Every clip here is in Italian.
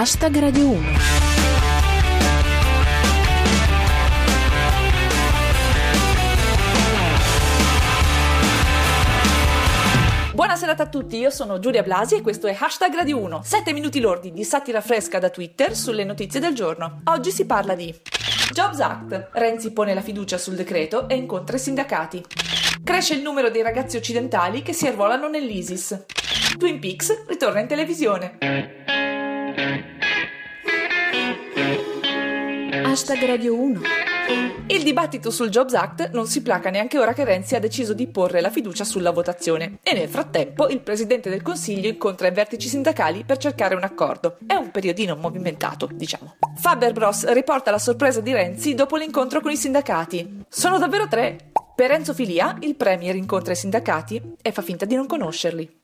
Hashtag Radio 1. Buona serata a tutti, io sono Giulia Blasi e questo è Hashtag Radio 1, 7 minuti lordi di satira fresca da Twitter sulle notizie del giorno. Oggi si parla di Jobs Act, Renzi pone la fiducia sul decreto e incontra i sindacati. Cresce il numero dei ragazzi occidentali che si arruolano nell'ISIS. Twin Peaks ritorna in televisione. Hashtag Radio 1. Il dibattito sul Jobs Act non si placa neanche ora che Renzi ha deciso di porre la fiducia sulla votazione e nel frattempo il presidente del Consiglio incontra i vertici sindacali per cercare un accordo. È un periodino movimentato, diciamo. Faber Bros riporta la sorpresa di Renzi dopo l'incontro con i sindacati. Sono davvero tre. Per Renzo Filia, il premier incontra i sindacati e fa finta di non conoscerli.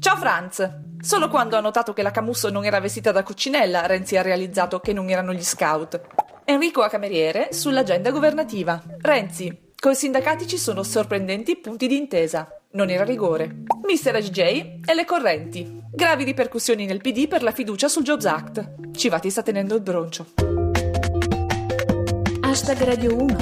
Ciao Franz! Solo quando ha notato che la Camusso non era vestita da coccinella, Renzi ha realizzato che non erano gli scout. Enrico a cameriere sull'agenda governativa. Renzi, coi sindacati ci sono sorprendenti punti di intesa. Non era rigore. Mister AGJ e le correnti. Gravi ripercussioni nel PD per la fiducia sul Jobs Act. Civati sta tenendo il broncio. Hashtag Radio 1.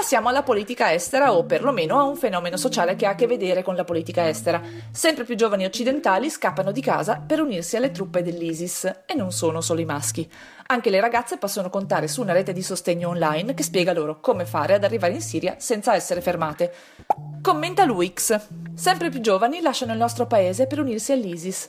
Passiamo alla politica estera o perlomeno a un fenomeno sociale che ha a che vedere con la politica estera. Sempre più giovani occidentali scappano di casa per unirsi alle truppe dell'ISIS e non sono solo i maschi. Anche le ragazze possono contare su una rete di sostegno online che spiega loro come fare ad arrivare in Siria senza essere fermate. Commenta Luix. Sempre più giovani lasciano il nostro paese per unirsi all'ISIS.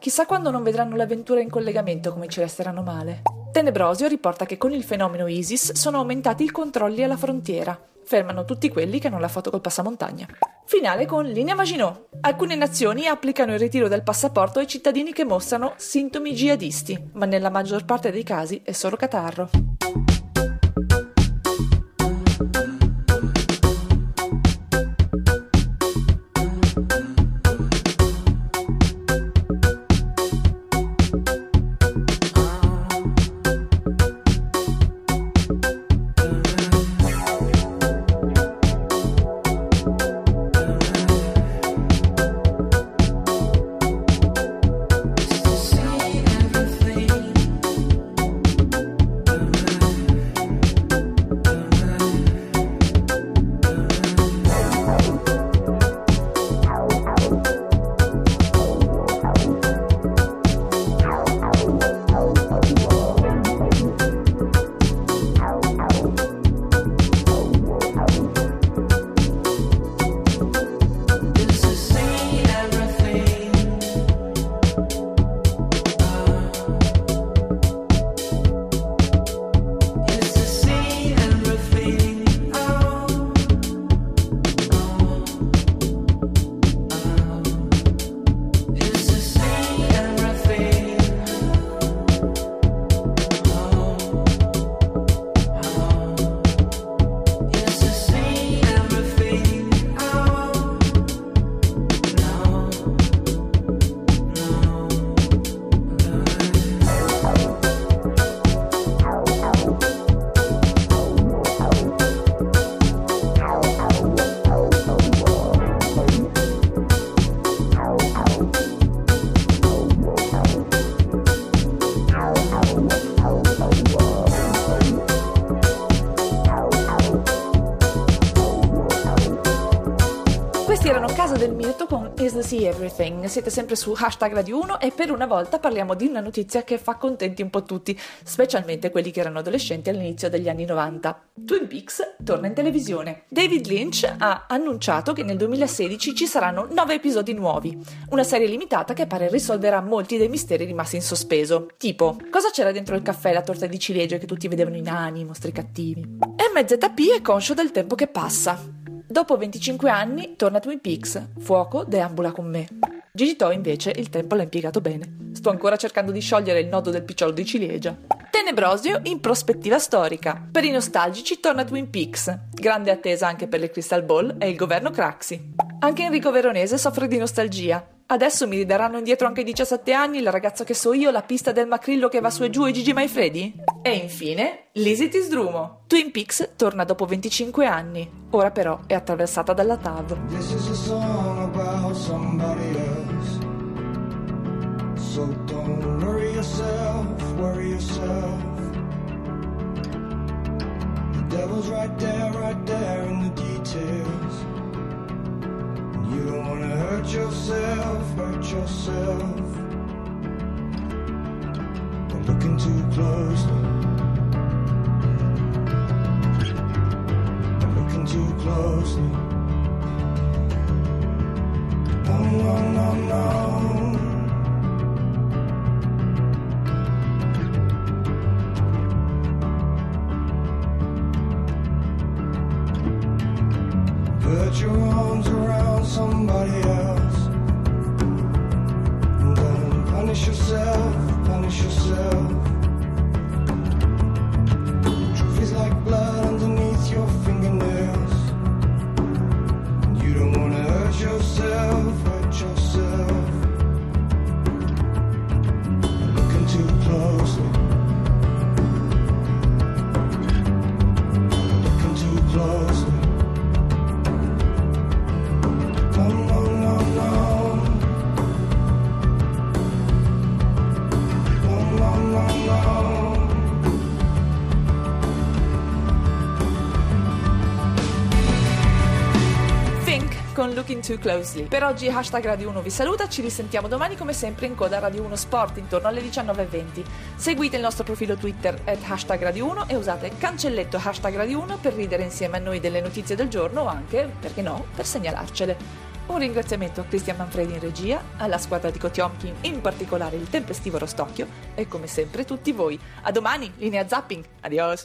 Chissà quando non vedranno l'avventura in collegamento come ci resteranno male. Tenebrosio riporta che con il fenomeno ISIS sono aumentati i controlli alla frontiera. Fermano tutti quelli che hanno la foto col passamontagna. Finale con linea Maginot. Alcune nazioni applicano il ritiro del passaporto ai cittadini che mostrano sintomi jihadisti, ma nella maggior parte dei casi è solo catarro. Erano Casa del Mirto con Is the Sea Everything. Siete sempre su hashtag Radio 1 e per una volta parliamo di una notizia che fa contenti un po' tutti, specialmente quelli che erano adolescenti all'inizio degli anni 90. Twin Peaks torna in televisione. David Lynch ha annunciato che nel 2016 ci saranno 9 episodi nuovi, una serie limitata che pare risolverà molti dei misteri rimasti in sospeso. Tipo, cosa c'era dentro il caffè e la torta di ciliegia che tutti vedevano i nani, i mostri cattivi? MZP è conscio del tempo che passa. Dopo 25 anni torna Twin Peaks, fuoco deambula con me. Gigi To invece il tempo l'ha impiegato bene. Sto ancora cercando di sciogliere il nodo del picciolo di ciliegia. Tenebrosio in prospettiva storica. Per i nostalgici torna Twin Peaks. Grande attesa anche per le Crystal Ball e il governo Craxi. Anche Enrico Veronese soffre di nostalgia. Adesso mi ridaranno indietro anche i 17 anni, la ragazza che so io, la pista del macrillo che va su e giù e Gigi Maifredi? E infine, Lizzie Tisdrumo. Twin Peaks torna dopo 25 anni. Ora però è attraversata dalla TAV. This is a song about somebody else. So don't worry yourself, worry yourself. The devil's right there, right there yourself. By looking too closely. By looking too closely. No, no, no, no. Put your arms around somebody else. myself. Con Looking Too Closely. Per oggi hashtag Radio 1 vi saluta, ci risentiamo domani come sempre in coda Radio 1 Sport intorno alle 19.20. Seguite il nostro profilo Twitter at hashtag Radio 1 e usate cancelletto hashtag Radio 1 per ridere insieme a noi delle notizie del giorno o anche, perché no, per segnalarcele. Un ringraziamento a Cristian Manfredi in regia, alla squadra di Kotiomkin, in particolare il tempestivo Rostocchio e come sempre tutti voi. A domani, linea zapping. Adios!